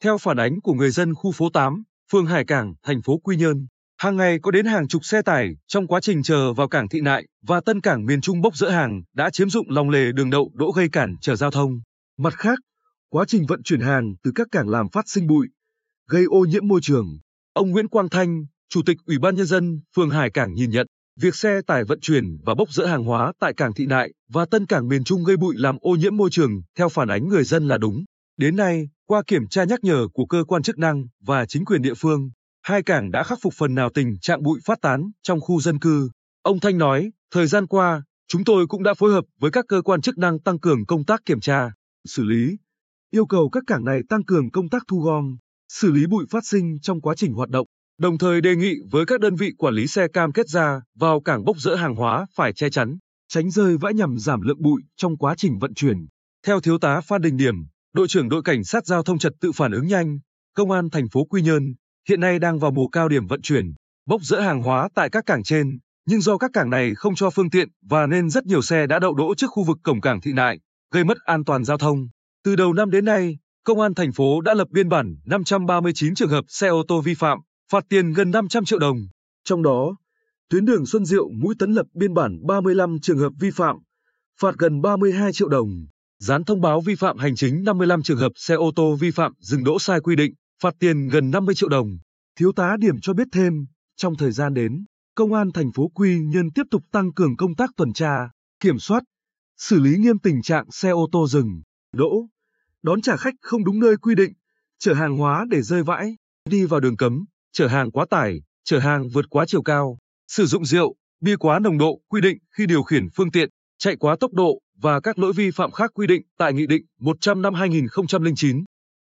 Theo phản ánh của người dân khu phố 8, phường Hải Cảng, thành phố Quy Nhơn, hàng ngày có đến hàng chục xe tải trong quá trình chờ vào cảng Thị Nại và Tân Cảng miền Trung bốc dỡ hàng đã chiếm dụng lòng lề đường đậu đỗ gây cản trở giao thông. Mặt khác, quá trình vận chuyển hàng từ các cảng làm phát sinh bụi, gây ô nhiễm môi trường. Ông Nguyễn Quang Thanh, Chủ tịch Ủy ban Nhân dân phường Hải Cảng nhìn nhận, việc xe tải vận chuyển và bốc dỡ hàng hóa tại cảng Thị Nại và Tân Cảng miền Trung gây bụi làm ô nhiễm môi trường theo phản ánh người dân là đúng. Đến nay, qua kiểm tra nhắc nhở của cơ quan chức năng và chính quyền địa phương, hai cảng đã khắc phục phần nào tình trạng bụi phát tán trong khu dân cư. Ông Thanh nói, thời gian qua, chúng tôi cũng đã phối hợp với các cơ quan chức năng tăng cường công tác kiểm tra, xử lý, yêu cầu các cảng này tăng cường công tác thu gom, xử lý bụi phát sinh trong quá trình hoạt động, đồng thời đề nghị với các đơn vị quản lý xe cam kết ra vào cảng bốc dỡ hàng hóa phải che chắn, tránh rơi vãi nhằm giảm lượng bụi trong quá trình vận chuyển. Theo thiếu tá Phan Đình Điểm, đội trưởng đội cảnh sát giao thông trật tự phản ứng nhanh, công an thành phố Quy Nhơn hiện nay đang vào mùa cao điểm vận chuyển, bốc dỡ hàng hóa tại các cảng trên, nhưng do các cảng này không cho phương tiện và nên rất nhiều xe đã đậu đỗ trước khu vực cổng cảng Thị Nại, gây mất an toàn giao thông. Từ đầu năm đến nay, công an thành phố đã lập biên bản 539 trường hợp xe ô tô vi phạm, phạt tiền gần 500 triệu đồng. Trong đó, tuyến đường Xuân Diệu Mũi Tấn lập biên bản 35 trường hợp vi phạm, phạt gần 32 triệu đồng. Dán thông báo vi phạm hành chính 55 trường hợp xe ô tô vi phạm dừng đỗ sai quy định, phạt tiền gần 50 triệu đồng. Thiếu tá Điểm cho biết thêm, trong thời gian đến, Công an thành phố Quy Nhơn tiếp tục tăng cường công tác tuần tra, kiểm soát, xử lý nghiêm tình trạng xe ô tô dừng, đỗ, đón trả khách không đúng nơi quy định, chở hàng hóa để rơi vãi, đi vào đường cấm, chở hàng quá tải, chở hàng vượt quá chiều cao, sử dụng rượu, bia quá nồng độ quy định khi điều khiển phương tiện, chạy quá tốc độ và các lỗi vi phạm khác quy định tại Nghị định 100 năm 2009.